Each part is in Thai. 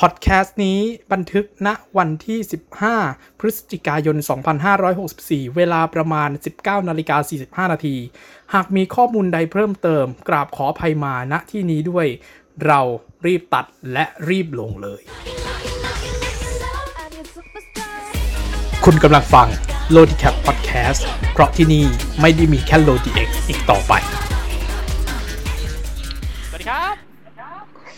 พอดแคสต์นี้บันทึกณวันที่ 15 พฤศจิกายน 2564 เวลาประมาณ 19นาฬิกา45 นาที หากมีข้อมูลใดเพิ่มเติม กราบขออภัยมาณที่นี้ด้วย เรารีบตัดและรีบลงเลย คุณกำลังฟัง l o d i c a p Podcast เพราะที่นี่ไม่ได้มีแค่ l o d x อีกต่อไป สวัสดีครับ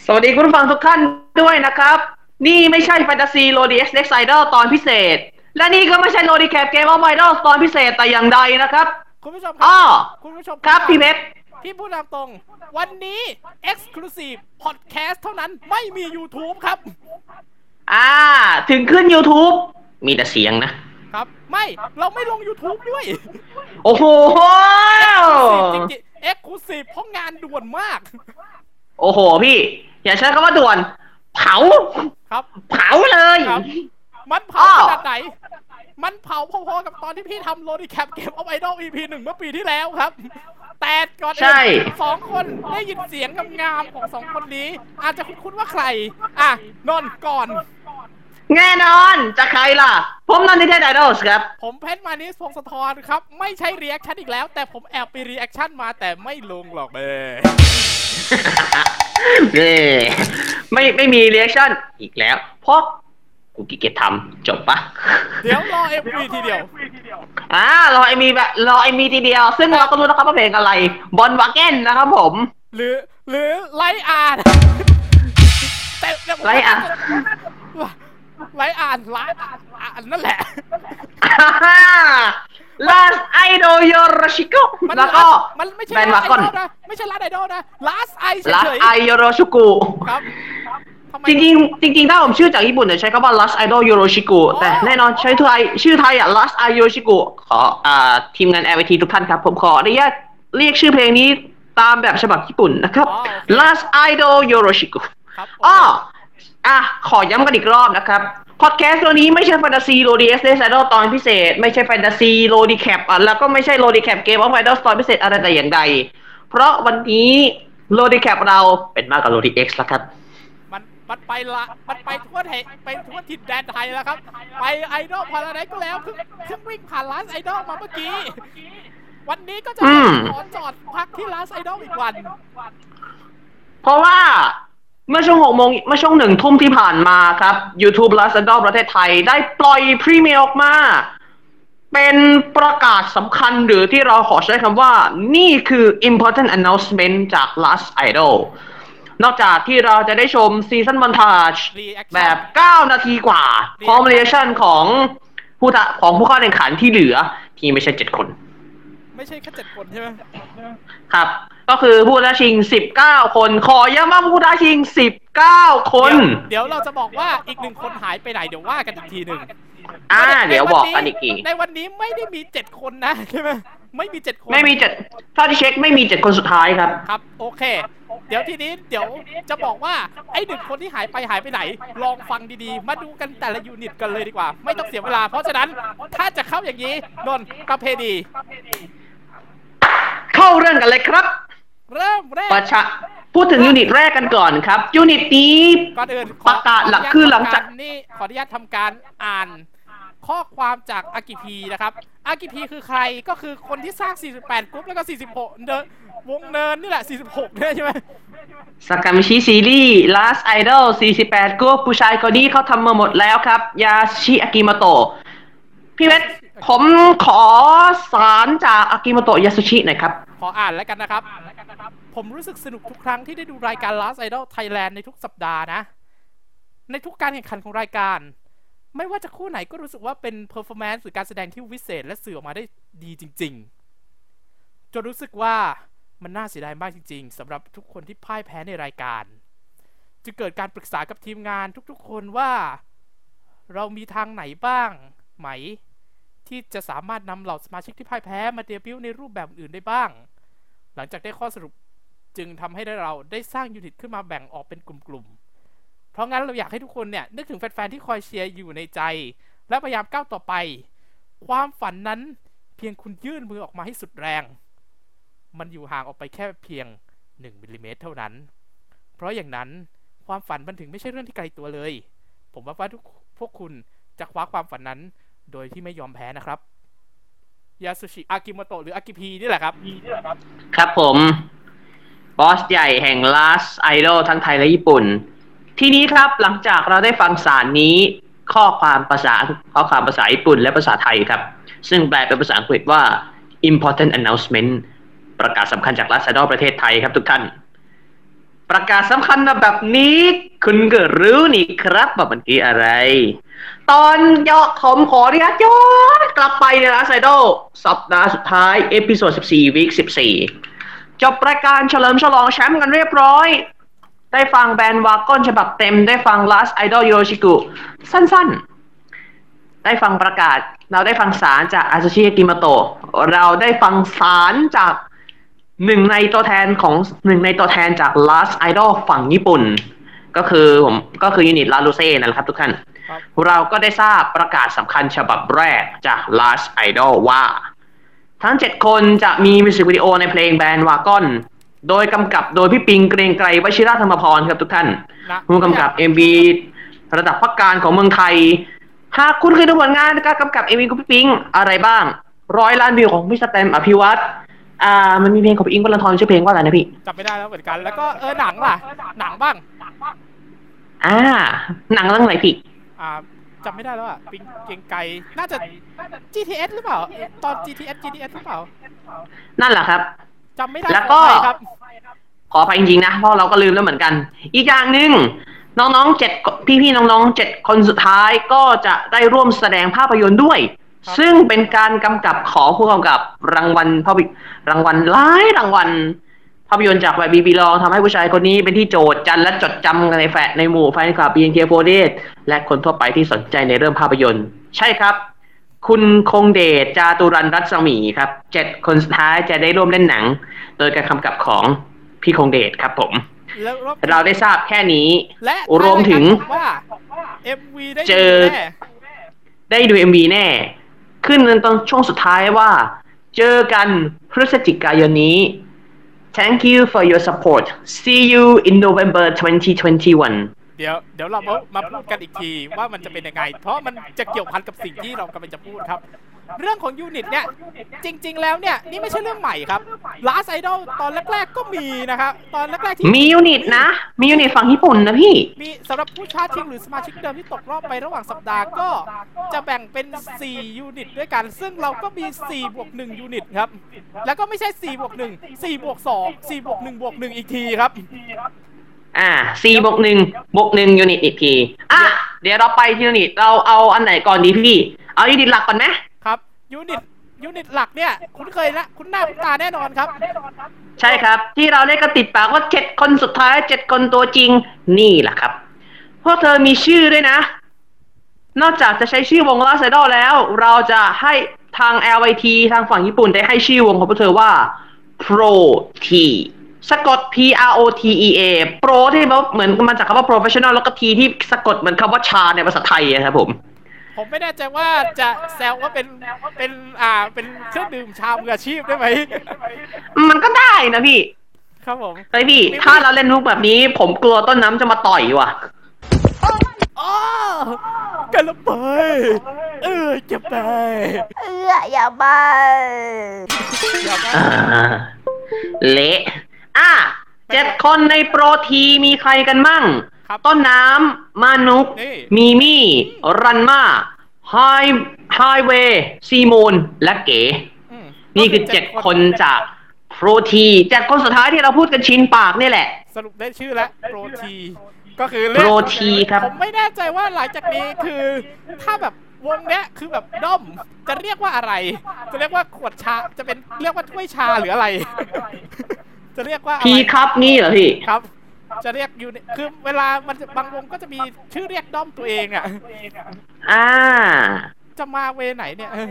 สวัสดีคุณฟังทุกท่าน ด้วยนะครับ นี่ไม่ใช่แฟนตาซีโรดีเอ็กซ์เน็กไซเดอร์ตอนพิเศษ และนี่ก็ไม่ใช่โรดีแคปเกมออฟไอดอลตอนพิเศษแต่อย่างใดนะครับ คุณผู้ชมคอ้รัอคุณผู้ชมครับพี่เพชรพี่พูดตามตรง วันนี้ Exclusive Podcast เท่านั้นไม่มี YouTube ครับ อ่า ถึงขึ้น YouTube มีแต่เสียงนะ ครับ ไม่เราไม่ลง YouTube ด้วย โอ้โหจริงๆ Exclusive เพราะงานด่วนมาก โอ้โหพี่ อย่าใช้คำว่าด่วน เผาครับ เผาเลยครับ มันเผาอ้อขนาดไหน มันเผาพอๆกับตอนที่พี่ทำโรดีแคปเกมออฟไอดอล EP หนึ่งเมื่อปีที่แล้วครับ แต่ก่อนอื่นใช่สองคนได้ยินเสียงงามๆของสองคนนี้ อาจจะคุ้นๆว่าใคร อะนนท์ก่อน แน่นอนจะใครล่ะ ผมนันทิเทศไอดอลครับ ผมเพชรมานิสพงศธรครับ ไม่ใช่รีแอคชั่นอีกแล้ว แต่ผมแอบไปรีแอคชั่นมาแต่ไม่ลงหรอกเบ้เย่ ไม่ไม่มีเรีแอคชั่นอีกแล้ว เพราะกูขี้เกียจทำจบปะเดี๋ยวรอ MV ทีเดียวอ่ารอไอมีแบบรอไอมีทีเดียว ซึ่งเราก็รู้นะครับว่าเพลงอะไร บอลวาเก้นนะครับผม หรือหรือไลท์อาร์ตแต่แต่ผมไลท์อาร์ตไลท์อาร์ตไลท์อาร์ตอ่านนั่นแหละ Last Idol Yoroshiku มันแล้วก็มันไม่ใช่แบนลาวาไอก่อนดอลนะไม่ใช่ลาไอดอลนะ last i เฉ Last ย I Yoroshiku ๆครับทำไมจริงๆจริงๆถ้าผมชื่อจากญี่ปุ่นจะใช้คำว่า Last Idol Yoroshiku อ๋อแต่แน่นอนใช้ไทยชื่อไทยอะ Last I Yoroshiku ขออ่าทีมงาน LVT ทุกท่านครับ ผมขออนุญาตเรียกชื่อเพลงนี้ตามแบบฉบับญี่ปุ่นนะครับอ๋อโอเค Last Idol Yoroshiku ครับโออ้ อเคอะ ขอย้ำกันอีกรอบนะครับ พอดแคสต์ตัวนี้ไม่ใช่แฟนตาซีโรดีเอสเอสไอดอลตอนพิเศษ ไม่ใช่แฟนตาซีโรดีแคปอะแล้วก็ไม่ใช่โรดีแคปเกมออฟไอดอลตอนพิเศษอะไรแต่อย่างใด เพราะวันนี้โรดีแคปเราเป็นมากกว่าโรดีเอ็กซ์แล้วครับมันมันไปละมันไปทั่วไทยไปทั่วถิ่นแดนไทยแล้วครับ ไปไอดอลพาราไดก็แล้วเพิ่งเพิ่งวิ่งผ่านร้านไอดอลมาเมื่อกี้ วันนี้ก็จะอืมขอจอดพักที่ร้านไอดอลอีกวัน เพราะว่า เมื่อช่วงหกโมงเมื่อช่วงหนึ่งทุ่มที่ผ่านมาครับ YouTube Last Idol ประเทศไทยได้ปล่อย premiere ออกมา เป็นประกาศสำคัญหรือที่เราขอใช้คำว่า นี่คือ important announcement จาก Last Idol นอกจากที่เราจะได้ชม season มันทาจ Reaction แบบ 9 นาทีกว่าพร้อม reaction ของผู้ทะของผู้เข้าแข่งขันที่เหลือที่ไม่ใช่ 7 คน ไม่ใช่แค่เจ็ดคนใช่ไหมครับ ก็คือผู้ท้าชิง19คนขอย้ำว่าผู้ท้าชิง19คนเดี๋ยวเดี๋ยวเราจะบอกว่าอีกหนึ่งคนหายไปไหนเดี๋ยวว่ากันอีกทีหนึ่งอ่าในเดี๋ยวบอกกันอีกทีในวันนี้ไม่ได้มีเจ็ดคนนะใช่ไหมไม่มีเจ็ดคนไม่มีเจ็ดถ้าที่เช็คไม่มีเจ็ดคนสุดท้ายครับครับ โอเค เดี๋ยวทีนี้เดี๋ยวจะบอกว่าไอ้หนึ่งคนที่หายไปหายไปไหน ลองฟังดีๆ มาดูกันแต่ละยูนิตกันเลยดีกว่า ไม่ต้องเสียเวลา เพราะฉะนั้นถ้าจะเข้าอย่างนี้นนท์ประเพณี เข้าเรื่องกันเลยครับ เริ่มแรกประชาพูดถึงยูนิตแรกกันก่อนครับ ยูนิตนี้ก่อนอื่นขอประกาศหลักขนุญตคือหลังจากทำรนี่ขออนุญาตทำการอ่านข้อความจากอากิพีนะครับ อากิพีคือใครก็คือคนที่สร้าง 48 กรุ๊ปแล้วก็ 46 เดินวงเนินนี่แหละ 46เนี่ยใช่ไหมสากามิชิซีรีส์ Last Idol 48กูผู้ชายคนนี้เขาทำมาหมดแล้วครับ ยาชิอากิโมโตะพี่เวทผมขอสารจากอากิโมโตะยาสุชิหน่อยครับ ขออ่านแล้วกันนะครับ ผมรู้สึกสนุกทุกครั้งที่ได้ดูรายการ Last Idol Thailand ในทุกสัปดาห์นะ ในทุกการแข่งขันของรายการ ไม่ว่าจะคู่ไหนก็รู้สึกว่าเป็น performance หรือการแสดงที่วิเศษ และสื่อออกมาได้ดีจริง ๆ จนรู้สึกว่ามันน่าเสียดายมากจริง ๆสำหรับทุกคนที่พ่ายแพ้ในรายการ จึงเกิดการปรึกษากับทีมงานทุกๆ คนว่า เรามีทางไหนบ้างไหม ที่จะสามารถนำเหล่าสมาชิกที่พ่ายแพ้มาเดบิวต์ในรูปแบบอื่นได้บ้าง หลังจากได้ข้อสรุปจึงทำให้เราได้สร้างยูนิตขึ้นมาแบ่งออกเป็นกลุ่มๆ เพราะงั้นเราอยากให้ทุกคนเนี่ยนึกถึงแฟนๆที่คอยเชียร์อยู่ในใจ และพยายามก้าวต่อไป ความฝันนั้นเพียงคุณยื่นมือออกมาให้สุดแรง มันอยู่ห่างออกไปแค่เพียง 1มิลลิเมตรเท่านั้น เพราะอย่างนั้นความฝันมันถึงไม่ใช่เรื่องที่ไกลตัวเลย ผมว่าว่าทุกพวกคุณจะคว้าความฝันนั้น โดยที่ไม่ยอมแพ้นะครับยาสุชิอากิโมโตะหรืออากิพีนี่แหละครับ ครับผม บอสใหญ่แห่ง Last Idol ทั้งไทยและญี่ปุ่น ทีนี้ครับหลังจากเราได้ฟังสารนี้ ข้อความภาษาข้อความภาษาญี่ปุ่นและภาษาไทยครับ ซึ่งแปลเป็นภาษาอังกฤษว่า important announcement ประกาศสำคัญจาก Last Idol ประเทศไทยครับทุกท่าน ประกาศสำคัญแบบนี้ คุณก็รู้นี่ครับว่ามันคืออะไร ตอนยอผมขออนุญาตย้อนกลับไปใน Last Idol สัปดาห์สุดท้าย episode 14 week 14 จบรายการเฉลิมฉลองแชมป์กันเรียบร้อย ได้ฟัง Bandwagon ฉบับเต็ม ได้ฟัง Last Idol Yoroshiku สั้นๆ ได้ฟังประกาศ เราได้ฟังสารจากอาซาชิกิมาโตะเราได้ฟังสารจาก หนึ่งในตัวแทนของหนึ่งในตัวแทนจาก Last Idol ฝั่งญี่ปุ่น ก็คือผมก็คือ unit ลาลูเซ่นั่นแหละครับทุกท่านครับเราก็ได้ทราบประกาศสำคัญฉบับแรกจาก Last Idol ว่า ทั้ง7คนจะมีมิวสิกวิดีโอในเพลง Bandwagon โดยกำกับโดยพี่ปิงเกรงไกรวชิระธรรมพรครับทุกท่านนะผู้กำกับ MV ระดับพักการของเมืองไทย หากคุณเคยดูผลงานการกำกับ MV ของพี่ปิงอะไรบ้างร้อยล้านวิวของพี่สแตมป์อภิวัตร อ่า มันมีเพลงของพี่อิงค์วรันทรชื่อเพลงว่าอะไรนะพี่จำไม่ได้แล้วเหมือนกัน แล้วก็เออหนังล่ะ หนังบ้าง อ่า หนังเรื่องอะไรพี่ อ่าจำไม่ได้แล้วอะปิงเกงไกลน่าจะ GTS หรือเปล่า ตอน GTS GTS หรือเปล่า นั่นแหละครับจำไม่ได้แล้วก็ ขออภัยครับ ขออภัยจริงๆนะ เพราะเราก็ลืมแล้วเหมือนกัน อีกอย่างหนึ่งน้องๆเจ็ดพี่ๆน้องๆเจ็ดคนสุดท้ายก็จะได้ร่วมแสดงภาพยนตร์ด้วยครับ ซึ่งเป็นการกำกับของผู้กำกับรางวัลภาพยรางวัลหลายรางวัลภาพยนตร์จากแบบบีบีลองทำให้ผู้ชายคนนี้เป็นที่โจทย์จันและจดจำกันในแฟนในหมู่แฟนคลับบีเอ็นเคโฟเดและคนทั่วไปที่สนใจในเรื่องภาพยนตร์ ใช่ครับ คุณคงเดชจาตุรันรัศมีครับเจ็ดคนสุดท้ายจะได้ร่วมเล่นหนัง โดยการกำกับของพี่คงเดชครับผมแล้วรอบเราได้ทราบแค่นี้และรวมถึงว่า MV ได้เจอดูแน่ได้ดู MV แน่ ขึ้นในตอนช่วงสุดท้ายว่า เจอกันพฤศจิกายนนี้ Thank you for your support See you in November 2021เดี๋ยวเดี๋ยวเรามามาพูดกันอีกทีว่ามันจะเป็นยังไง เพราะมันจะเกี่ยวพันกับสิ่งที่เรากำลังจะพูดครับ เรื่องของ unit เนี่ยจริง ๆ แล้วเนี่ยนี่ไม่ใช่เรื่องใหม่ครับ Last Idol ตอนแรก ๆ ก็มีนะครับตอนแรกๆที่มี unit นะ มี unit ฝั่งญี่ปุ่นนะพี่ มีสำหรับผู้ชาชิงหรือสมาชิกเดิมที่ตกรอบไประหว่างสัปดาห์ก็จะแบ่งเป็น 4 unit ด้วยกัน ซึ่งเราก็มี 4 บวก 1 unit ครับ แล้วก็ไม่ใช่ 4 บวก 1 4 บวก 2 4 บวก 1 บวก 1 อีกทีครับอ่า C บวกหนึ่งบวกหนึ่งยูนิตอีกที อะ เดี๋ยวเราไปที่ unit เราเอาอันไหนก่อนดีพี่ เอา unit หลักก่อนไหมครับ unit unit หลักเนี่ย คุ้นเคยละคุ้นหน้าคุ้นตาแน่นอนครับ ใช่ครับ ที่เราเรียกกันติดปากว่าเจ็ดคนสุดท้ายเจ็ดคนตัวจริงนี่แหละครับเพราะเธอมีชื่อด้วยนะ นอกจากจะใช้ชื่อวง Last Idol แล้ว เราจะให้ทาง LYT ทางฝั่งญี่ปุ่นได้ให้ชื่อวงของพวกเธอว่า Pro T สะกด P R O T E A Pro ที่เหมือนมาจากคำว่า professional แล้วก็ T ที่สะกดเหมือนคำว่าชาในภาษาไทยอะครับผม ผมไม่แน่ใจว่าจะแซวว่าเป็นเป็นอ่าเป็นเครื่องดื่มชามืออาชีพได้ไหมมันก็ได้นะพี่ ครับผมเฮ้ยพี่ ถ้าเราเล่นมุกแบบนี้ ผมกลัวต้นน้ำจะมาต่อยว่ะอ้อกันละไปเออจะไปเอื้ออย่ามาอย่ามาอ่าเละอะเจ็ดคนในโปรทีมีใครกันมั่ง ครับต้นน้ำมานุก นี่ มีมี่ รันมาไฮไฮเวย์ซีมูนและเก๋ อืมนี่คือเจ็ดคนจากโปรทีเจ็ดคนสุดท้ายที่เราพูดกันชินปากนี่แหละ สรุปได้ชื่อแล้วโปรที ก็คือโปรทีครับ ผมไม่แน่ใจว่าหลังจากนี้คือ ถ้าแบบวงเนี้ยคือแบบด้อมจะเรียกว่าอะไร จะเรียกว่าขวดชาจะเป็นเรียกว่าถ้วยชาหรืออะไร จะเรียกว่าอะไรพีครับนี่เหรอพี่ ครับ จะเรียกอยู่ในคือเวลามันจะบางวงก็จะมีชื่อเรียกด้อมตัวเองอะอ่า จะมาเวไหนเนี่ยเออ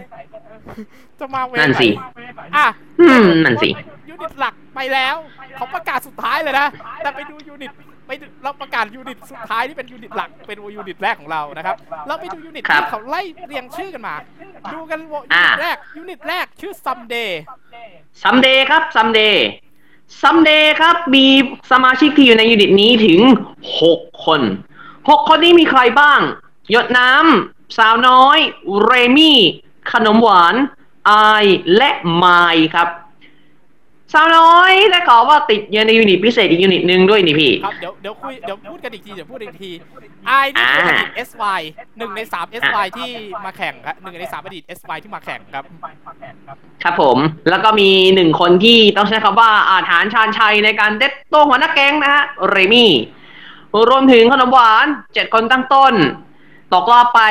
จะมาเวนั่นสิไหอะอืมนั่นสิ unit หลักไปแล้วเขาประกาศสุดท้ายเลยนะแต่ไปดู unit ไปดูเราประกาศ unit สุดท้ายที่เป็น unit หลักเป็น unit แรกของเรานะครับ เราไปดู unit ครับที่เขาไล่เรียงชื่อกันมา ดูกันว่ายูอ่านิตแรกยูนิตแรกชื่อ someday Someday ครับซัมเดย์ ซัมเดย์ครับมีสมาชิกที่อยู่ใน unit นี้ถึง 6 คน 6 คนนี้มีใครบ้างหยดน้ำสาวน้อย เรมี่ ขนมหวาน อาย และไมค์ครับ สาวน้อยได้ข่าวว่าติดอยู่ในยูนิตพิเศษอีกยูนิตหนึ่งด้วยนี่พี่ ครับเดี๋ยวเดี๋ยวคุยเดี๋ยวพูดกันอีกทีเดี๋ยวพูดอีกทีไอนี่คือออ่าดีต SY หนึ่งในสาม SY ที่มาแข่งครับหนึ่งในสามอดีต SY ที่มาแข่งครับ ครับผม แล้วก็มีหนึ่งคนที่ต้องใช้คำว่าอาจหาญชาญชัยในการเด็ดโต้หัวหน้าแก๊งนะฮะเรมี่รวมถึงขนมหวานเจ็ดคนตั้งต้นตกรอบไป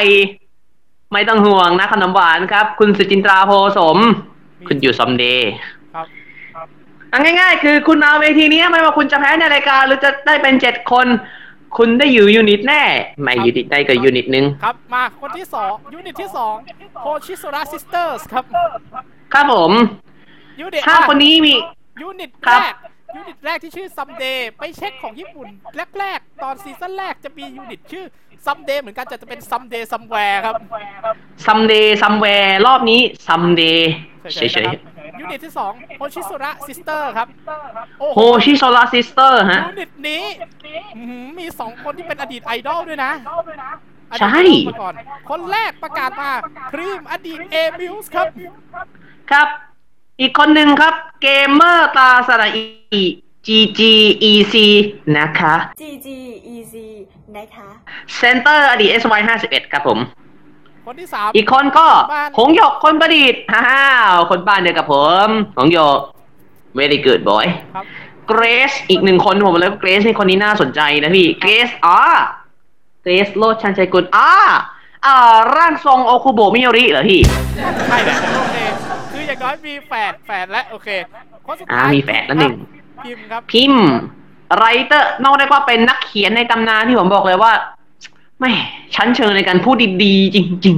ไม่ต้องห่วงนะขนมหวานครับ คุณสุจินตราโพสม คุณอยู่ Someday ครับเอา ง่ายๆ คือคุณมาเวทีนี้ไม่ว่าคุณจะแพ้ในรายการหรือจะได้เป็นเจ็ดคน คุณได้อยู่ยูนิตแน่ ไม่ยูนิตได้กับยูนิตหนึ่งครับ มาคนที่สองยูนิตที่สอง Hoshizora Sisters ครับ ครับผมยูนิตห้าคนนี้มียูนิตครัแรบกยูนิตแรกที่ชื่อซัมเดย์ไปเช็คของญี่ปุ่น แรกๆ ตอนซีซั่นแรกจะมียูนิตชื่อซัมเดย์เหมือนกันจะจะเป็นซัมเดย์ซัมแวร์ครับซัมเดย์ซัมแวร์รอบนี้ซัมเดย์เฉๆนะยครับ ยูนิตที่สองโคชิโซระซิสเตอร์ครับโอ้ๆโหโฮชิโซลาซิสเตอร์ฮะยูนิตนี้อื้อหือมีสองคนที่เป็นอดีตไอดอลด้วยนะอดีตใช่ไอดอลมาก่อนคนแรกประกาศมาครีมอดีตเอมิวส์ครับ ครับ อีกคนหนึ่งครับ เกมเมอร์ตาสระอี G G E C นะคะ GG Easy นะคะ เซนเตอร์อดีต S Y 51 ครับผม คนที่สามอีกคนก็บ้านหงหยกคนประดิษฐ์ฮ่าฮ่าคนบ้านเดียวกับผมหงหยก very good boy ครับเกรซอีกหนึ่งคนผมเลยเกรซนี่คนนี้น่าสนใจนะพี่เกรซอ่าเกรซโลดชันชัยกุลอ่าอ่าร่างทรงโอคุโบะมิโยริเหรอพี่ใช่แหละโอเคคืออย่างน้อยมีแฝดแฝดและโอเคคนสุดอ่าท้ายมีแฝดแล้วหนึ่งพิมพ์ครับพิมพ์ไรเตอร์นอกได้ว่าเป็นนักเขียนในตำนานที่ผมบอกเลยว่า ไม่ชั้นเชิงในการพูดดีๆจริง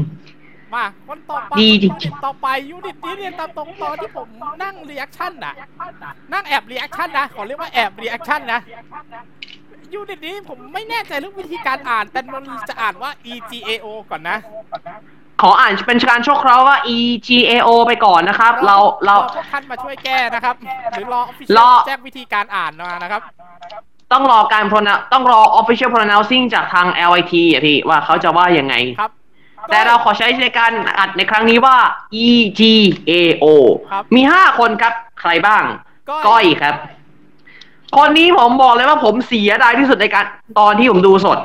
มาคนต่อไปดีจริงๆคนต่อไปยูนิตนี้เรียนตามตรงตอนที่ผมนั่งรีแอคชั่นน่ะ นั่งแอบรีแอคชั่นนะ ขอเรียกว่าแอบรีแอคชั่นนะยูนิตนี้ผมไม่แน่ใจเรื่องวิธีการอ่าน แต่นนท์จะอ่านว่า E G A O ก่อนนะ ๆ ขออ่านเป็นการชั่วคราวว่า E G A O ไปก่อนนะครับ เราเรา พวกท่านมาช่วยแก้นะครับ หรือรอร official อแจ้งวิธีการอ่านมานะครับ ต้องรอการ pronoun ต้องรอ official pronouncing จากทาง LIT อะพี่ ว่าเขาจะว่ายังไงครับ แต่เราขอใช้ในการอัดในครั้งนี้ว่า E G A O ครับมีห้าคนครับ ใครบ้างก้อยก้อยครับ คนนี้ผมบอกเลยว่าผมเสียดายที่สุดในการตอนที่ผมดูสด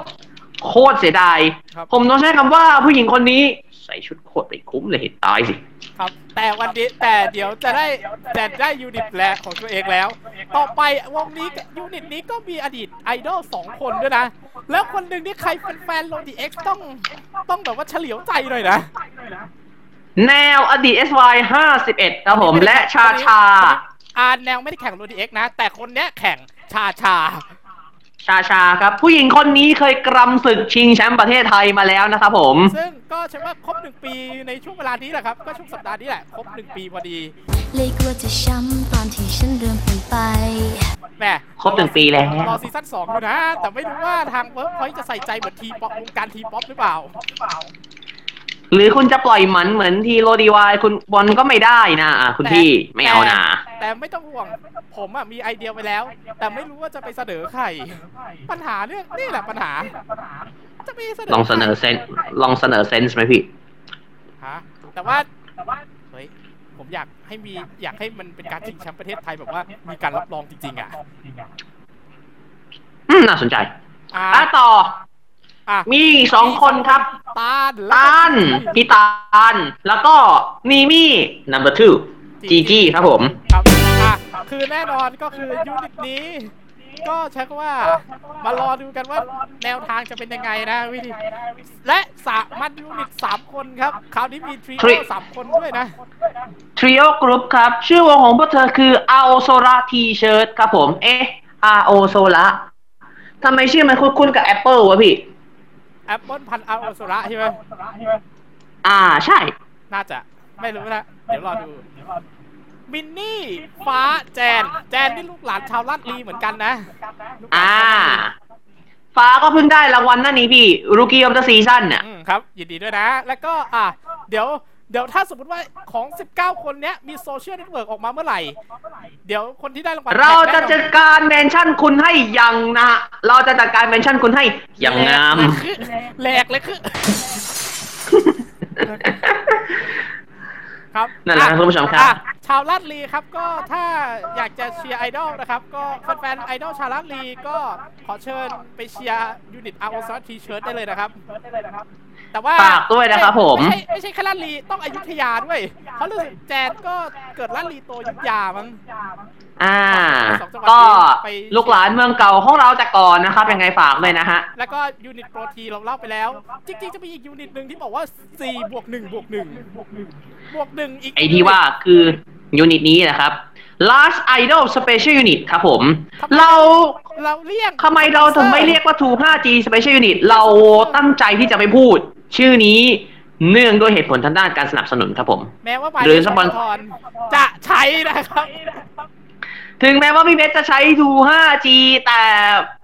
โคตรเสียดายครับผมต้องใช้คำว่าผู้หญิงคนนี้ใส่ชุดโคตรไปคุ้มเลยเห็นตายสิ ครับ แต่วันนี้แต่เดี๋ยวจะได้แต่ได้ยูนิตแรกของตัวเองแล้ว ต่อไปวงนี้ยูนิตนี้ก็มีอดีตไอดอลสองคนด้วยนะ แล้วคนหนึ่งที่ใครเป็นแฟน LODI X ต้องต้องแบบว่าเฉลียวใจหน่อยนะ แนวอดีต SY 51ครับผมและชาชาอ่าแนวไม่ได้แข่ง LODI X นะ แต่คนเนี้ยแข่งชาชา ชาชาครับ ผู้หญิงคนนี้เคยกรำศึกชิงแชมป์ประเทศไทยมาแล้วนะครับผม ซึ่งก็ใช่ว่าครบหนึ่งปีในช่วงเวลานี้แหละครับ ก็ช่วงสัปดาห์นี้แหละ ครบหนึ่งปีพอดีเลยกลัวจะช้ำตอนที่ฉันเริ่มเปลี่ยนไปแหมครบหนึ่งปีแล้วรอซีซั่นสองอยู่นะ แต่ไม่รู้ว่าทางเวิร์คพอยท์จะใส่ใจเหมือน T-Pop วงการ T-Pop หรือเปล่า หรือคุณจะปล่อยหมันเหมือนทีโรดีวายคุณบอลก็ไม่ได้นะอะคุณพี่ไม่เอานะ แต่แต่ไม่ต้องห่วง ผมอะมีไอเดียไว้แล้ว แต่ไม่รู้ว่าจะไปเสนอใคร ปัญหาเรื่องนี่แหละปัญหา จะไปเสนอลองเสนอเซนลองเสนอเซนส์ไหมพี่ฮะแต่ว่าเฮ้ยผมอยากให้มีอยากให้มันเป็นการชิงแชมป์ประเทศไทยแบบว่ามีการรับรองจริง ๆ อะอืมน่าสนใจอ่าอะต่อ อะมีอีกสองคนครับตาลแล้วตาก็ลพี่ตาลแล้วก็นีมี่ number two จีจีครับผมครับอะคือแน่นอนก็คือยูนิตนี้ ก็ใช้คำว่ามารอดูกันว่าแนวทางจะเป็นยังไงนะวิธีและสามันยูนิตสามคนครับคราวนี้มีทรีโอสามคนด้วยนะ Trio Group ครับ ชื่อวงของพวกเธอคือ Aosola T-shirt ครับผม เอ๊ะ Aosola ทำไมชื่อมันคุ้นๆกับ Apple วะพี่ แอปเปิลพันอัลโซระใช่ไหมอ่าใช่ น่าจะไม่รู้นะ เดี๋ยวรอดู มินนี่ ฟ้าแจน แจนนี่ลูกหลานชาวลาดลีเหมือนกันนะลูกหลนอ่าชาวลาดลีฟ้าก็เพิ่งได้รางวัลนั่นนี้พี่ Rookie of the Season น่ะอืมครับ ยินดีด้วยนะ แล้วก็อะเดี๋ยว เดี๋ยวถ้าสมมติว่าของ 19 คนเนี้ยมีโซเชียลเน็ตเวิร์กออกมาเมื่อไหร่ เดี๋ยวคนที่ได้รางวัลเราจะแท็จักดการเมนชั่นคุณให้อย่างนะฮะเราจะจัดการเมนชั่นคุณให้อย่างงามแหลกเลยคือ ครับนั่นแหละครับอ่คุณผู้ชมครับอะชาวลาดลีครับก็ถ้าอยากจะเชียร์ไอดอลนะครับ ก็แฟนๆไอดอลชาวลาดลีก็ขอเชิญไปเชียร์ยูนิตอาร์โอซัสทีเชิร์ตได้เลยนะครับ แต่ว่าฝากด้วยนะครับผม ไม่ใช่ไม่ใช่แค่ราชบุรีต้องอยุธยาด้วยเพราะรู้สึกแจนก็เกิดราชบุรีโตอยุธยามั้งอ่าสองจังหวัดก็ไปลูกหลานเมืองเก่าของเราแต่ก่อนนะครับยังไงฝากเลยนะฮะ แล้วก็ยูนิตโปรทีเราเล่าไปแล้ว จริงๆจะมีอีกยูนิตหนึ่งที่บอกว่า4บวก1บวก1บวก1อีกไอที่ว่าคือยูนิตนี้นะครับ Last Idol Special Unit ครับผม เราเราเรียกทำไมเราถึงไม่เรียกว่า True 5G Special Unit เราตั้งใจที่จะไม่พูด ชื่อนี้เนื่องด้วยเหตุผลทางด้านการสนับสนุนครับผม แม้ว่าหมายหรือเลขสปอนทรจะใช้นะครับ ถึงแม้ว่าพี่เพชรจะใช้ True 5G แต่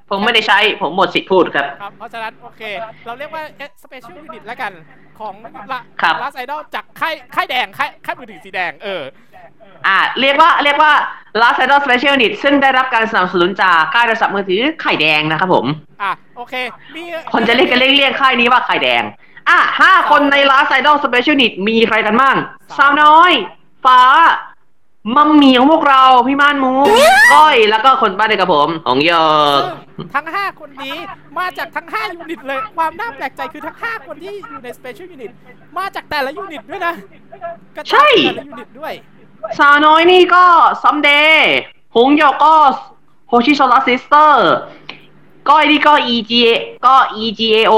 ผมไม่ได้ใช้ผมหมดสิทธิ์พูดครับ ครับ เพราะฉะนั้น โอเค เราเรียกว่า Special Unit แล้วกันของละครับลาสไอดอลจากค่ายค่ายแดงค่ายค่ายมือถือสีแดง เออ อ่า เรียกว่าเรียกว่า Last Idol Special Unit ซึ่งได้รับการสนับสนุนจากค่ายโทรศัพท์มือถือไข่แดงนะครับผม อะโอเค มีคนจะเรียกกันเรียกเรียกค่ายนี้ว่าไข่แดง อะห้าคนใน Last Idol Special Unit มีใครกันบ้างสาวน้อย ฟ้า มัมหมี่ของพวกเรา พี่ม่านมูก้อย แล้วก็คนบ้านเดียวกับผมหงหยกซึ่งทั้ง5คนนี้มาจากทั้ง5ยูนิตเลย ความน่าแปลกใจคือทั้ง5คนที่อยู่ใน Special Unit มาจากแต่ละยูนิตด้วยนะกระจายใช่แต่ละยูนิตด้วย สาวน้อยนี่ก็ Somedayหงหยกก็ Hoshizora Sister ก้อยนี่ก็ EGA ก็ EGAO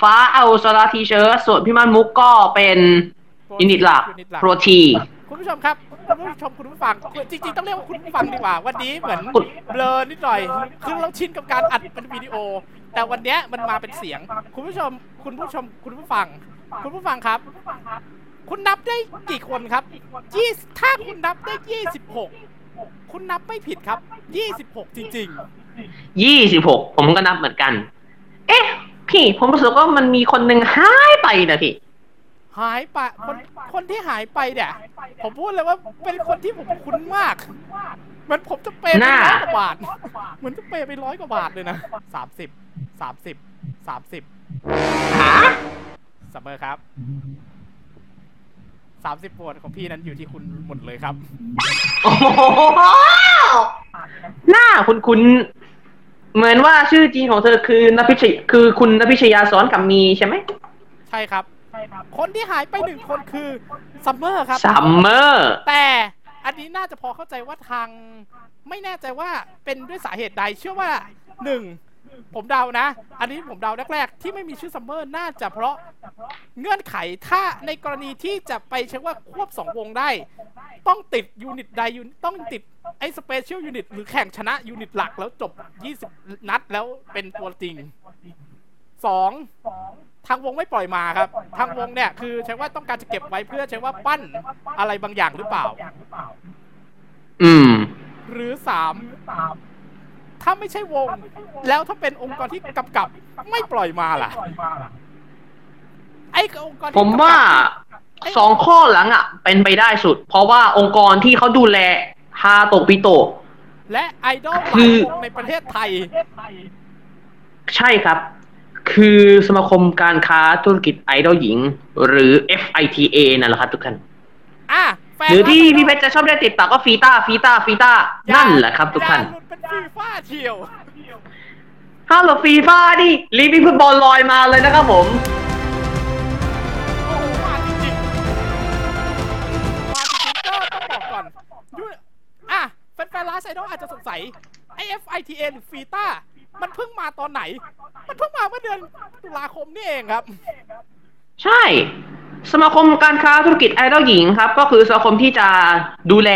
ฟ้า Aozora T-shirt ส่วนพี่มันมุกก็เป็นยูนิตหลักยูนิตหลักโปรทีคุณผู้ชมครับคุณผู้ชมคุณผู้ฟังจริงๆต้องเรียกว่าคุณผู้ฟังดีกว่า วันนี้เหมือนคุณเบลอนิดหน่อยคือเราชินกับการอัดเป็นวิดีโอ แต่วันเนี้ยมันมาเป็นเสียง คุณผู้ชมคุณผู้ชมคุณผู้ฟัง คุณผู้ฟังครับ คุณนับได้กี่คนครับยี่ถ้าคุณนับได้ยี่สิบหกคุณนับไม่ผิดครับยี่สิบหกจริงยี่สิบหกผมก็นับเหมือนกัน เอ๊ะ พี่ผมรู้สึกว่ามันมีคนหนึ่งหายไปนะพี่ๆหายไปคนคนที่หายไปเนี่ยผมพูดเลยว่าเป็นคนที่ผมคุ้นมากเหมือนผมจะเปย์ไปน่าร้อยกว่าบาทเหมือนจะเปย์ไปร้อยกว่าบาทเลยนะสามสิบสามสิบสามสิบหาซัมเมอร์ครับสามสิบโหวตของพี่นั้นอยู่ที่คุณหมดเลยครับ โอ้โหหน้าคุณคุณ เหมือนว่าชื่อจริงของเธอคือนพิชยคือคุณนพิชยาสอนกับมีใช่ไหมใช่ครับ คนที่หายไปหนึ่งคนคือซัมเมอร์ครับซัมเมอร์แต่อันนี้น่าจะพอเข้าใจว่าทาง ไม่แน่ใจว่าเป็นด้วยสาเหตุใดเชื่อว่าหนึ่ง ผมเดานะ อันนี้ผมเดาแรกๆ ที่ไม่มีชื่อซัมเมอร์น่าจะเพราะเงื่อนไขถ้าในกรณีที่จะไปใช้ว่าควบสองวงได้ ต้องติด unit ใด unit ต้องติดไอ้ special unit หรือแข่งชนะ unit หลักแล้วจบ 20 นัดแล้วเป็นตัวจริงสองทางวงไม่ปล่อยมาครับ ทางวงเนี่ยคือใช้ว่าต้องการจะเก็บไว้เพื่อใช้ว่าปั้นอะไรบางอย่างหรือเปล่า อืม หรือสาม ถ้าไม่ใช่วง แล้วถ้าเป็นองค์กรที่กำกับไม่ปล่อยมาล่ะ ไอ้องค์กรที่ผมว่าไอ้สองข้อหลังอะ เป็นไปได้สุด เพราะว่าองค์กรที่เขาดูแลฮาโตะปิโตะและไอดอลหคืลายอวงในประเทศไทย ใช่ครับ คือสมาคมการค้าธุรกิจไอดอลหญิง หรือ FITA นั่นแหละครับทุกท่านอะแฟนหรือที่รักไอดอลพี่เพชรจะชอบเรียกติดปากก็ฟีต้าฟีต้าฟีต้านั่นแหละครับทุกท่านอย่าหลุดเป็น ฟีฟ่าเชียวฮัลโหล FIFA the living football ลอยมาเลยนะครับผม โอ้โหมาจริงๆมาจริงๆก็ต้องบอกก่อนยูอะแฟนๆ Last Idol อาจจะสงสัยไอ FITA หรือฟีต้ามันเพิ่งมาตอนไหน มันเพิ่งมาเมื่อเดือนตุลาคมนี่เองครับ ใช่ สมาคมการค้าธุรกิจไอดอลหญิงครับ ก็คือสมาคมที่จะดูแล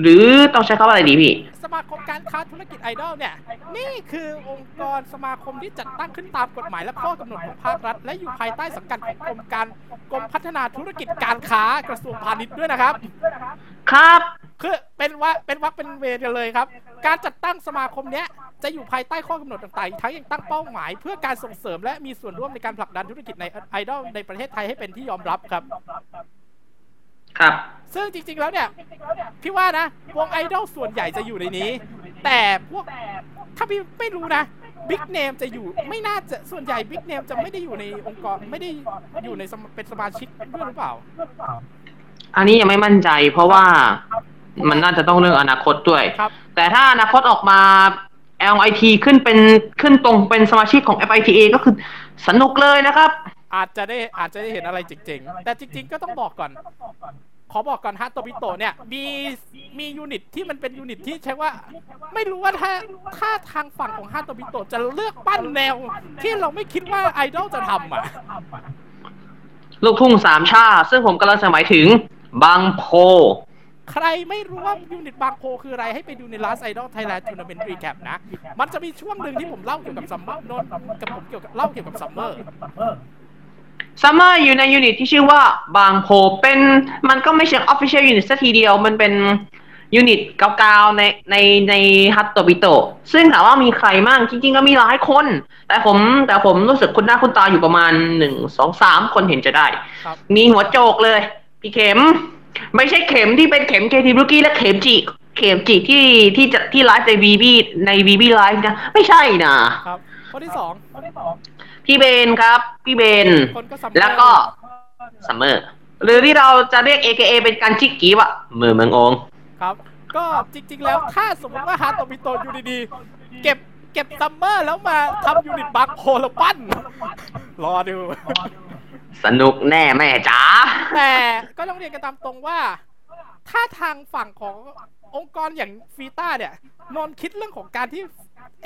หรือต้องใช้คำว่าอะไรดีพี่ส มาคมการค้าธุรกิจไอดอลเนี่ยนี่คือองค์กรสมาคมที่จัดตั้งขึ้นตามกฎหมายและข้อกำหนดของภาครัฐ และอยู่ภายใต้สังกัดของกรมการกรมพัฒนาธุรกิจการค้ากระทรวงพาณิชย์ด้วยนะครับ ครับคือเป็นว่าเป็นวักเป็นเวรกันเลยครับ การจัดตั้งสมาคมเนี้ยจะอยู่ภายใต้ข้อกำหนดต่างๆอีกทั้งยังตั้งเป้าหมาย เพื่อการส่งเสริมและมีส่วนร่วมในการผลักดันธุรกิจในไอดอลในประเทศไทยให้เป็นที่ยอมรับครับ ครับ ซึ่งจริง ๆ แล้วเนี่ย พี่ว่านะ วงไอดอลส่วนใหญ่จะอยู่ในนี้ แต่พวกถ้าพี่ไม่รู้นะบิ๊กเนมจะอยู่ไม่น่าจะส่วนใหญ่บิ๊กเนมจะไม่ได้อยู่ในองค์กรไม่ได้อยู่ในสมเป็นสมาชิกด้วยหรือเปล่า อันนี้ยังไม่มั่นใจเพราะว่ามันน่าจะต้องเรื่องอนาคตด้วยครับแต่ถ้าอนาคตออกมา LIT ขึ้นเป็นขึ้นตรงเป็นสมาชิกของ FITA ก็คือสนุกเลยนะครับ อาจจะได้อาจจะได้เห็นอะไรจริงๆ แต่จริงๆก็ต้องบอกก่อน ขอบอกก่อนฮะโตบิโตะเนี่ยมีมี unit ที่มันเป็น unit ที่ใช้ว่า ไม่รู้ว่าถ้าถ้าทางฝั่งของฮาโตบิโตะจะเลือกปั้นแนว ที่เราไม่คิดว่าไอดอลจะทำอะลูกทุ่งสามชาติซึ่งผมกำลังจะหมายถึงบางโพ ใครไม่รู้ว่า unit บางโพคืออะไรให้ไปดูใน Last Idol Thailand Tournament Recap นะ มันจะมีช่วงหนึ่งที่ผมเล่าเกี่ยวกับซัมเมอร์นนกับผมเกี่ยวกับเล่าเกี่ยวกับซัมเมอร์ ซัมเมอร์อยู่ใน unit ที่ชื่อว่าบางโพเป็นมันก็ไม่ใช่ official unit สักทีเดียว มันเป็น unit เก่าๆในในในฮัตโตบิโตซึ่งถามว่ามีใครมั่งจริงๆ ก็มีหลายคน แต่ผมแต่ผมรู้สึกคุณหน้าคุณตาอยู่ประมาณหนึ่งสองสามคนเห็นจะได้ครับมีหัวโจกเลย พี่เข็ม ไม่ใช่เข็มที่เป็นเข็มเคทีบลูกี้และเข็มจิเข็มจิที่ที่จะที่ไลฟ์ในวีบีในวีบีไลฟ์นะ ไม่ใช่นะครับคนที่สองพี่เบนครับ พี่เบนคนก็ซัมเมอร์แล้วก็ซัมเมอร์ หรือที่เราจะเรียก AKA เป็นการจิกกีวะเมือเมืององค์ครับ ก็จริง ๆ แล้วถ้าสมมติว่าฮาโตบิโตอยู่ดีๆ เก็บเก็บซัมเมอร์แล้วมาทำ unit บางโพแล้วปั้น รอดู สนุกแน่แม่จ๋าแต่ก็ต้องเรียนกันตามตรงว่า ถ้าทางฝั่งขององค์กรอย่างฟีต้าเนี่ยนนท์คิดเรื่องของการที่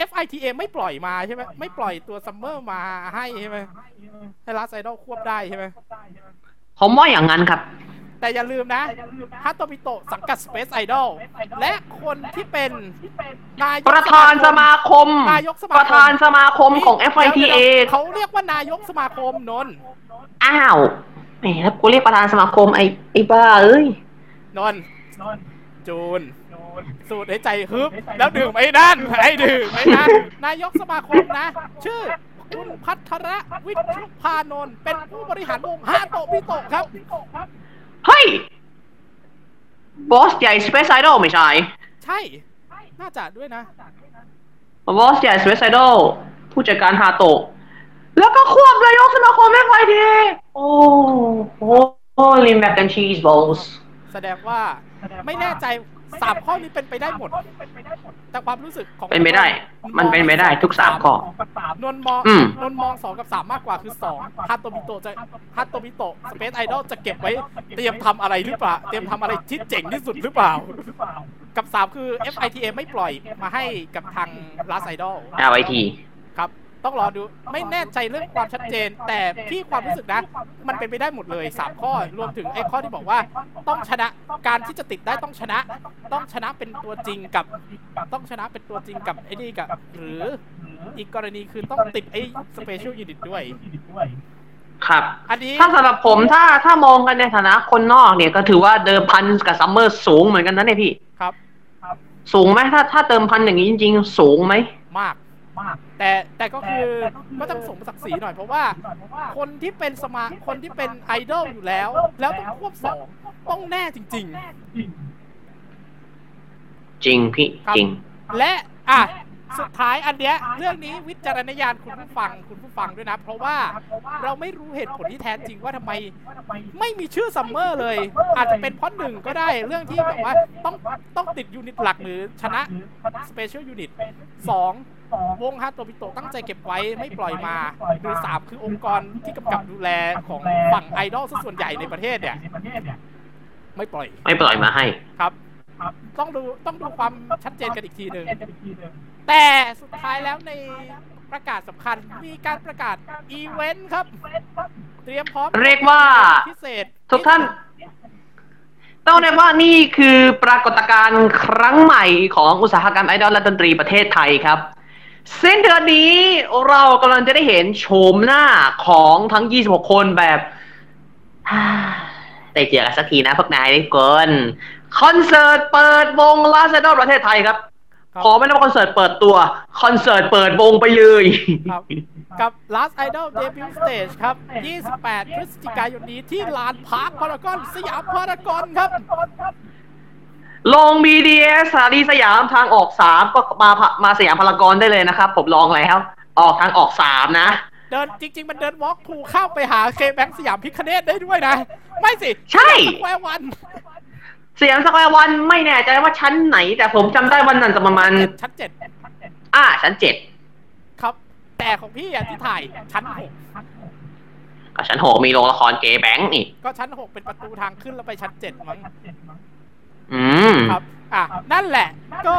FITA ไม่ปล่อยมาใช่ไหมไม่ปล่อยตัวซัมเมอร์มาให้ใช่ไหมให้ Last Idol ควบได้ใช่ไหมผมว่าอย่างนั้นครับ แต่อย่าลืมนะฮัตโตบิโตะสังกัด Space Idol และคนที่เป็นนายกประธานสมาคมนายกสมาคมประธานสมาคมของ FITA เขาเรียกว่านายกสมาคมนนท์อ้าวแหมแล้วกูเรียกประธานสมาคมไอ้ไอ้บ้าเอ้ยนนท์จูน สูดหายใจฮึบแล้วดื่มไอ้นั่นไอ้ดื่มไอ้นั่นนายกสมาคมนะ ชื่อคุณพัทระวิชุพานนท์เป็นผู้บริหารวงฮาโตบิโตะครับ เฮ้ย บอสใหญ่ Space Idol ไม่ใช่ ใช่ น่าจะด้วยนะ บอสใหญ่ Space Idol ผู้จัดการฮาโตะแล้วก็ควบนายกสมาคม FITA โอ้โห Holy mac and cheese balls แสดงว่าไม่แน่ใจ สามข้อนี้เป็นไปได้หมด แต่ความรู้สึกของเป็นไปได้ มันเป็นไปได้ทุกสามข้อนนท์มองอืมนนท์มองสองกับสามมากกว่าคือสองฮัตโตบิโตะจะฮัตโตบิโตะสเปซไอดอลจะเก็บไว้ เตรียมทำอะไรหรือเปล่า เตรียมทำอะไรที่เจ๋งที่สุดหรือเปล่า กับสามคือ FITA ไม่ปล่อยมาให้กับทาง Last Idol LIT ครับ ต้องรอดูไม่แน่ใจเรื่องความชัดเจน แต่พี่ความรู้สึกนะ มันเป็นไปได้หมดเลย 3 ข้อรวมถึงไอ้ข้อที่บอกว่า ต้องชนะการที่จะติดได้ต้องชนะ ต้องชนะเป็นตัวจริงกับ ต้องชนะเป็นตัวจริงกับไอ้นี่กับ หรืออีกกรณีคือต้องติดไอ้ Special Unit ด้วย ครับอันนี้ถ้าสำหรับผมถ้าถ้ามองกันในฐานะคนนอกเนี่ยก็ถือว่าเดิมพันกับซัมเมอร์สูงเหมือนกันนะเนี่ยพี่ครับ สูงไหมถ้าถ้าเดิมพันอย่างนี้จริง ๆ สูงไหมมาก แต่แต่ก็คือก็ต้องสมศักดิ์ศรีหน่อยเพราะว่า คนที่เป็นสมาคนที่เป็นไอดอลอยู่แล้ว แล้วต้องควบสองต้องแน่จริงจริงพี่ครับจริงๆและอะสุดท้ายอันเนี้ยเรื่องนี้วิจารณญาณคุณผู้ฟังคุณผู้ฟังด้วยนะ เพราะว่าเราไม่รู้เหตุผลที่แท้จริงว่าทำไม ไม่มีชื่อซัมเมอร์เลย อาจจะเป็นเพราะหนึ่งก็ได้เรื่องที่แบบว่าต้องต้องติด unit หลักหรือชนะ special unit สอง วงฮาโตบิโตะตั้งใจเก็บไว้ไม่ปล่อยมาหรือสามคือองค์กรที่กำกับดูแลของฝั่งไอดอลซะส่วนใหญ่ในประเทศเนี่ยไม่ปล่อย ไม่ปล่อยมาให้ครับต้องดูต้องดูความชัดเจนกันอีกทีหนึ่งแต่สุดท้ายแล้วในประกาศสำคัญมีการประกาศอีเวนต์ครับ เตรียมพร้อมเรียกว่าพิเศษทุกท่าน ต้องเรียกว่านี่คือปรากฏการณ์ครั้งใหม่ของอุตสาหกรรมไอดอลและดนตรีประเทศไทยครับ สิ้นเดือนนี้เรากำลังจะได้เห็นโฉมหน้าของทั้ง 26 คนแบบได้เจอกันสักทีนะพวกนายทุกคนคอนเสิร์ตเปิดวง Last Idol ประเทศไทยครับครับขอไม่นับคอนเสิร์ตเปิดตัว คอนเสิร์ตเปิดวงไปเลยครับกับ Last Idol Debut Stage ครับ 28 พฤศจิกายนนี้ที่ลานพาร์คพารากอนสยามพารากอนครับ ลง BTS สถานีสยามทางออกสามก็มาพะมาสยามพารากอนได้เลยนะครับ ผมลองแล้วออกทางออกสามนะ เดินจริง ๆ มันเดิน walk through เข้าไปหา KBank สยามพิฆเนศได้ด้วยนะ ไม่สิ ใช่ Square One สยาม Square One ไม่แน่ใจว่าชั้นไหน แต่ผมจำได้วันนั้นจะประมาณชั้นเจ็ดอ่า ชั้นเจ็ดครับ แต่ของพี่อะที่ถ่ายชั้นหกกับชั้นหกมีโรงละคร KBank นี่ ก็ชั้นหกเป็นประตูทางขึ้นแล้วไปชั้นเจ็ดมั้ง อืมครับ อะนั่นแหละ ก็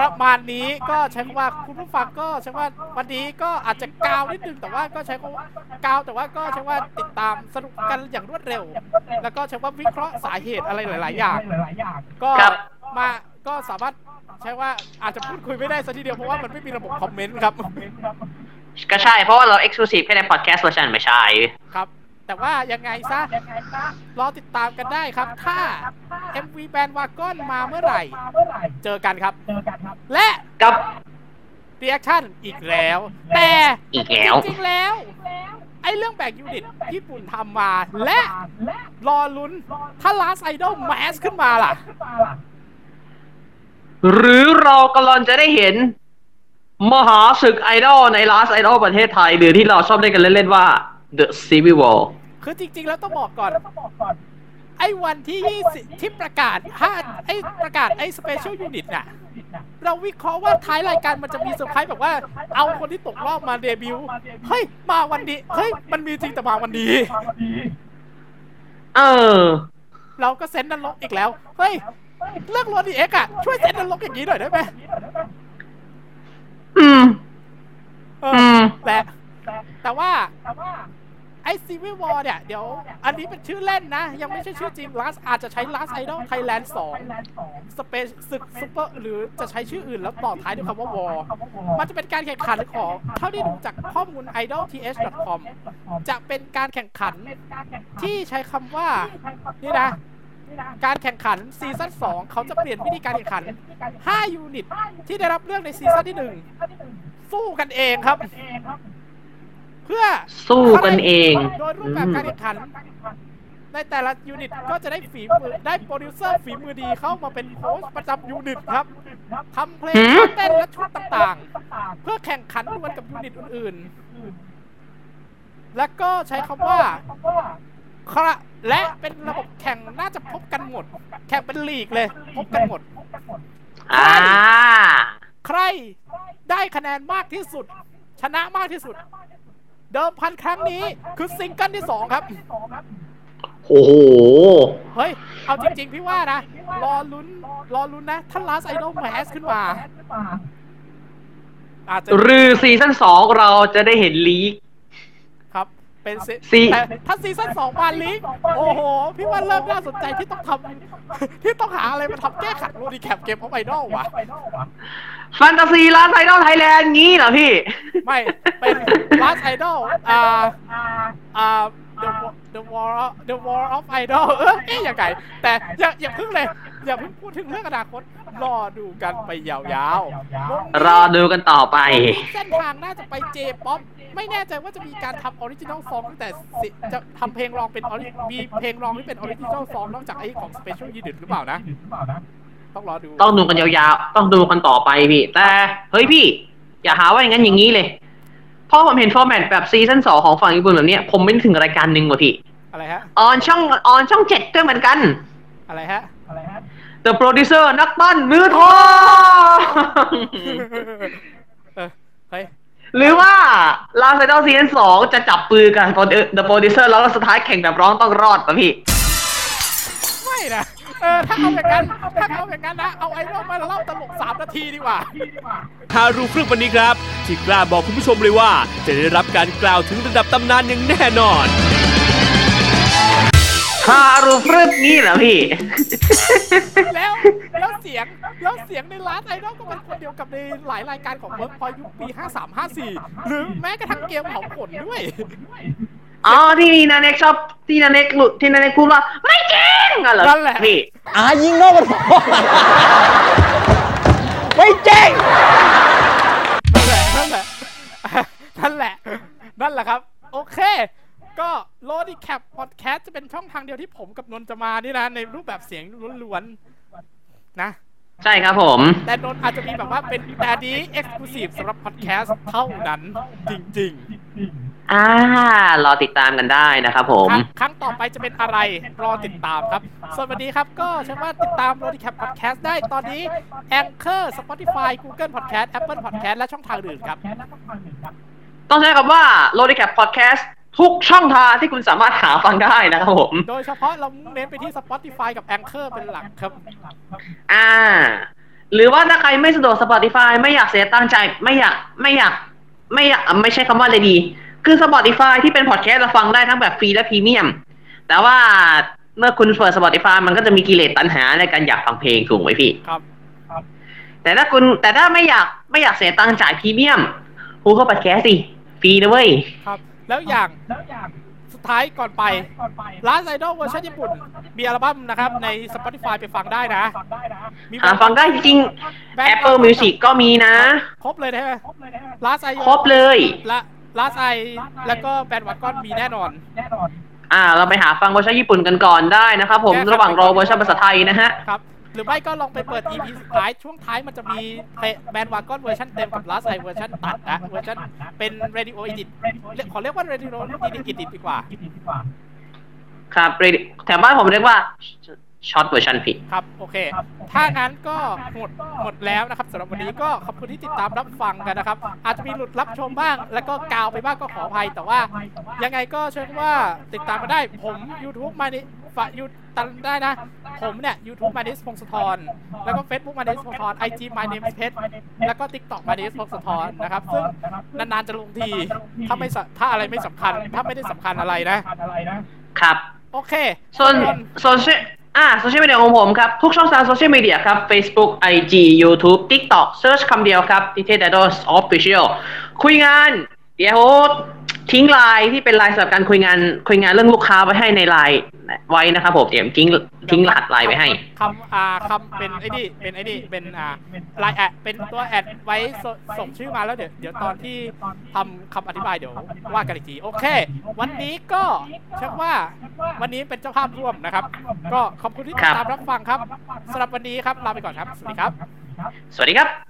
ประมาณนี้ก็ใช้คำว่าคุณผู้ฟังก็ใช้ว่าวันนี้ก็อาจจะกาวนิดนึงแต่ว่าก็ใช้คำว่ากาวแต่ว่าก็ใช้ว่าติดตามสนุกกันอย่างรวดเร็ว แล้วก็ใช้ว่าวิเคราะห์สาเหตุอะไรหลาย ๆ อย่าง ก็ครับมาก็สามารถใช้ว่าอาจจะพูดคุยไม่ได้สัทีเดียวเพราะว่ามันไม่มีระบบคอมเมนต์ครับก็ใช่เพราะว่าเรา exclusive แค่ใน podcast เวอร์ชันไม่ใช่ครับ แต่ว่ายังไงซะรอติดตามกันได้ครับ ถ้า MV Band Wagon มาเมื่อไหร่ เจอกันครับ และกับ reaction อีกแล้ว แต่อีกแล้วจริงๆแล้ว ไอ้เรื่องแบกยูนิตญี่ปุ่นทำมา และ รอลุ้น ถ้า Last Idol Mask ขึ้นมาล่ะ หรือเรากำลังจะได้เห็น มหาศึกไอดอลใน last idol ประเทศไทย หรือที่เราชอบเรียกกันเล่นๆว่า the civil war คือจริง ๆ แล้วต้องบอกก่อน ไอ้วันที่20ที่ประกาศห้าไอ้ประกาศไอ้ Special Unit น่ะ เราวิเคราะห์ว่าท้ายรายการมันจะมีเซอร์ไพรส์แบบว่า เอาคนที่ตกรอบมาเดบิวต์เฮ้ย มาวันดีเฮ้ย มันมีจริงแต่มาวันดีเออ เราก็เซนนรกอีกแล้ว เฮ้ยเรื่องโรดีเอ็กอะช่วยเซนนรกอย่างนี้หน่อยได้ไหมอืม เออือมแต่แต่ว่าไอ้ ซีวิวอเนี่ย เดี๋ยว อันนี้เป็นชื่อเล่นนะ ยังไม่ใช่ชื่อจริง Last อาจจะใช้ Last Idol Thailand 2สเปซศึกซุปเปอร์หรือจะใช้ชื่ออื่นแล้วต่อท้ายด้วยคำว่าวอมันจะเป็นการแข่งขันของเท่าที่ดูจากข้อมูล idolth.com จะเป็นการแข่งขันที่ใช้คำว่า นี่นะการแข่งขันซีซั่น2เขาจะเปลี่ยนวิธีการแข่งขัน 5 unit ที่ได้รับเลือกใน season ที่ 1 สู้กันเองครับ เพื่อสู้กันเอง โดยรูปแบบการแข่งขัน ในแต่ละ unit ก็จะได้ฝีมือได้โปรดิวเซอร์ฝีมือดีเข้ามาเป็นโค้ชประจำ unit ครับทำเพลงหืมเต้นและชุดต่างๆ เพื่อแข่งขันดวลกับ unit อื่นๆ และก็ใช้คำว่าครับและเป็นระบบแข่งน่าจะพบกันหมด แข่งเป็นลีกเลย พบกันหมดอ่าใครได้คะแนนมากที่สุด ชนะมากที่สุด เดิมพันครั้งนี้คือซิงเกิลที่สองครับ โอ้โห เฮ้ย เอาจริง ๆ พี่ว่านะ รอลุ้น รอลุ้นนะ ถ้า Last Idol Mask ขึ้นมาอาจจะหรือซีซั่นสองเราจะได้เห็นลีกครับ เป็นซีซี แต่ถ้าซีซั่นสองมาลีกโอ้โห พี่ว่าเริ่มน่าสนใจที่ต้องทำ ที่ต้องหาอะไรมาทำแก้ขัด Lodicap เกมของไอดอลวะ Fantasy Last Idol Thailand งี้เหรอพี่ ไม่ เป็น Last Idol อ่า อ่า The War The War of The War of Idol เออเอ๊ะยังไงแต่อย่าอย่าเพิ่งเลย อย่าเพิ่งพูดถึงเรื่องอนาคต รอดูกันไปยาวๆวงนี้รอดูกันต่อไป เส้นทางน่าจะไป J-POP ไม่แน่ใจว่าจะมีการทำ original song ตั้งแต่สิจะทำเพลงร้องเป็น ori- มีเพลงร้องที่เป็น original song นอกจากไอ้ของ Special Unit หรือเปล่านะ ต้องรอดู ต้องดูกันยาวๆ ต้องดูกันต่อไปพี่ แต่ เฮ้ยพี่ อย่าหาว่าอย่างนั้นอย่างนี้เลย เพราะผมเห็น format แบบซีซั่นสองของฝั่งญี่ปุ่นแบบเนี้ยผมไม่นึกถึงรายการหนึ่งว่ะพี่ อะไรฮะ ออนช่องออนช่องเจ็ดด้วยเหมือนกัน อะไรฮะ The Producer นักปั้นมือทองงเออเฮ้ย หรือว่าลาซาดอซีซั่นสองจะจับปือกัน The Producer แล้วก็สุดท้ายแข่งแบบร้องต้องรอดป่ะพี่ ไม่นะเออถ้าเอาอย่างนั้นถ้าเอาอย่างนั้นนะ เอาไอ้เรื่องมาเล่าตลกสามนาทีดีกว่าฮารูฟรึกวันนี้ครับ ที่กล้าบอกคุณผู้ชมเลยว่า จะได้รับการกล่าวถึงระดับตำนานอย่างแน่นอน ฮารูฟรึบงี้เหรอพี่ แล้วแล้วเสียงแล้วเสียงในร้านไอดอลก็เป็นคนเดียวกับในหลายรายการของเวิร์กพอยยุคปี 5354 หรือแม้กระทั่งเกมเผาขนด้วย อ๋อที่มีน้าเน็กชอบที่น้าเน็กหลุดที่น้าเน็กพูดว่าไม่จริงอะเหรอนั่นแหละ พี่อายิงนอกกันพอไม่จริงนั่นแหละ นั่นแหละ นั่นแหละ นั่นแหละครับ โอเค ก็ Lodicap Podcast จะเป็นช่องทางเดียวที่ผมกับนนท์จะมานี่นะ ในรูปแบบเสียงล้วนๆนะใช่ครับผม แต่นนท์อาจจะมีแบบว่าเป็นแต่นี้ exclusive สำหรับพอดแคสต์เท่านั้นจริงอ่ารอติดตามกันได้นะครับผมครั้งครั้งต่อไปจะเป็นอะไรรอติดตามครับส่วนวันนี้ครับก็เชื่อว่าติดตาม Lodicap Podcast ได้ตอนนี้ Anchor Spotify Google Podcast Apple Podcast และช่องทางอื่นครับ ต้องใช้คำว่า l o d i c a p Podcast ทุกช่องทางที่คุณสามารถหาฟังได้นะครับผม โดยเฉพาะเรามุ่งเน้นไปที่ Spotify กับ Anchor เป็นหลักครับ อ่า หรือว่าถ้าใครไม่สะดวก Spotify ไม่อยากเสียตังค์จ่ายไม่อยากไม่อยาก ไม่อยากอะไม่ใช่คำว่าอะไรดี คือ Spotify ที่เป็นพอดแคสต์เราฟังได้ทั้งแบบฟรีและพรีเมียม แต่ว่าเมื่อคุณเปิด Spotify มันก็จะมีกิเลสตัณหาในการอยากฟังเพลงถูกไหมพี่ ครับแต่ถ้าคุณแต่ถ้าไม่อยากไม่อยากเสียตังค์จ่ายพรีเมียม คุณก็พอดแคสต์สิฟรีนะเว้ย ครับ แล้วอย่างสุดท้ายก่อนไป Last Idol เวอร์ชันญี่ปุ่น มีอัลบั้มนะครับใน Spotify ไปฟังได้นะมีหาฟังได้จริงๆ Apple Music ก็มีนะ ครบเลยใช่ไหม Last Idol ครบเลยและ Last I แล้วก็ Bandwagon มีแน่นอนอ่า เราไปหาฟังเวอร์ชันญี่ปุ่นกันก่อนได้นะครับผมแก้ขัดระหว่างรอเวอร์ชันภาษาไทยนะฮะครับ หรือไม่ก็ลองไปเปิด EP สุดท้าย ช่วงท้ายมันจะมีBandwagon เวอร์ชันเต็มกับ Last I เวอร์ชันตัดนะเวอร์ชันเป็น Radio Edit ขอเรียกว่า Radio Edit ดีกว่า ครับ radio- แถวบ้านผมเรียกว่า short version ผิดครับ โอเค ถ้างั้นก็หมดหมดแล้วนะครับสำหรับวันนี้ก็ขอบคุณที่ติดตามรับฟังกันนะครับ อาจจะมีหลุดรับชมบ้าง แล้วก็กาวไปบ้างก็ขออภัย แต่ว่ายังไงก็เชื่อว่าติดตามมาได้ผม YouTube มานิ ฝากยูตันได้นะ ผมเนี่ย YouTube มานิสพงศธรแล้วก็ Facebook มานิสพงศธร IG my name is pet แล้วก็ TikTok มานิสพงศธรนะครับ ซึ่งนานๆจะลงที ถ้าไม่สะถ้าอะไรไม่สำคัญ ถ้าไม่ได้สำคัญอะไรนะ ครับ โอเคส่วนโซเชียลอ่าโซเชียลมีเดียของผมครับ ทุกช่องทางโซเชียลมีเดียครับ Facebook IG YouTube TikTok Search คำเดียวครับ t i t e d a d o s Official คุยงาน เดี๋ยว ทิ้งไลน์ที่เป็นไลน์สำหรับการคุยงานคุยงานเรื่องลูกค้าไว้ให้ในไลน์ไว้นะครับผมเดี๋ยวทิ้งทิ้งรหัสไลน์ไว้ให้คำอ่าคำเป็นไอ้นี่เป็นไอ้นี่เป็นอ่าไลน์แอดเป็นตัวแอดไว้สส่งชื่อมาแล้วเดี๋ยวเดี๋ยวตอนที่ทำคำอธิบายเดี๋ยวว่ากันอีกทีโอเค วันนี้ก็เชื่อว่าวันนี้เป็นเจ้าภาพร่วมนะครับ ก็ขอบคุณที่ติดตามรับฟังครับสำหรับวันนี้ครับลาไปก่อนครับ สวัสดีครับ สวัสดีครับ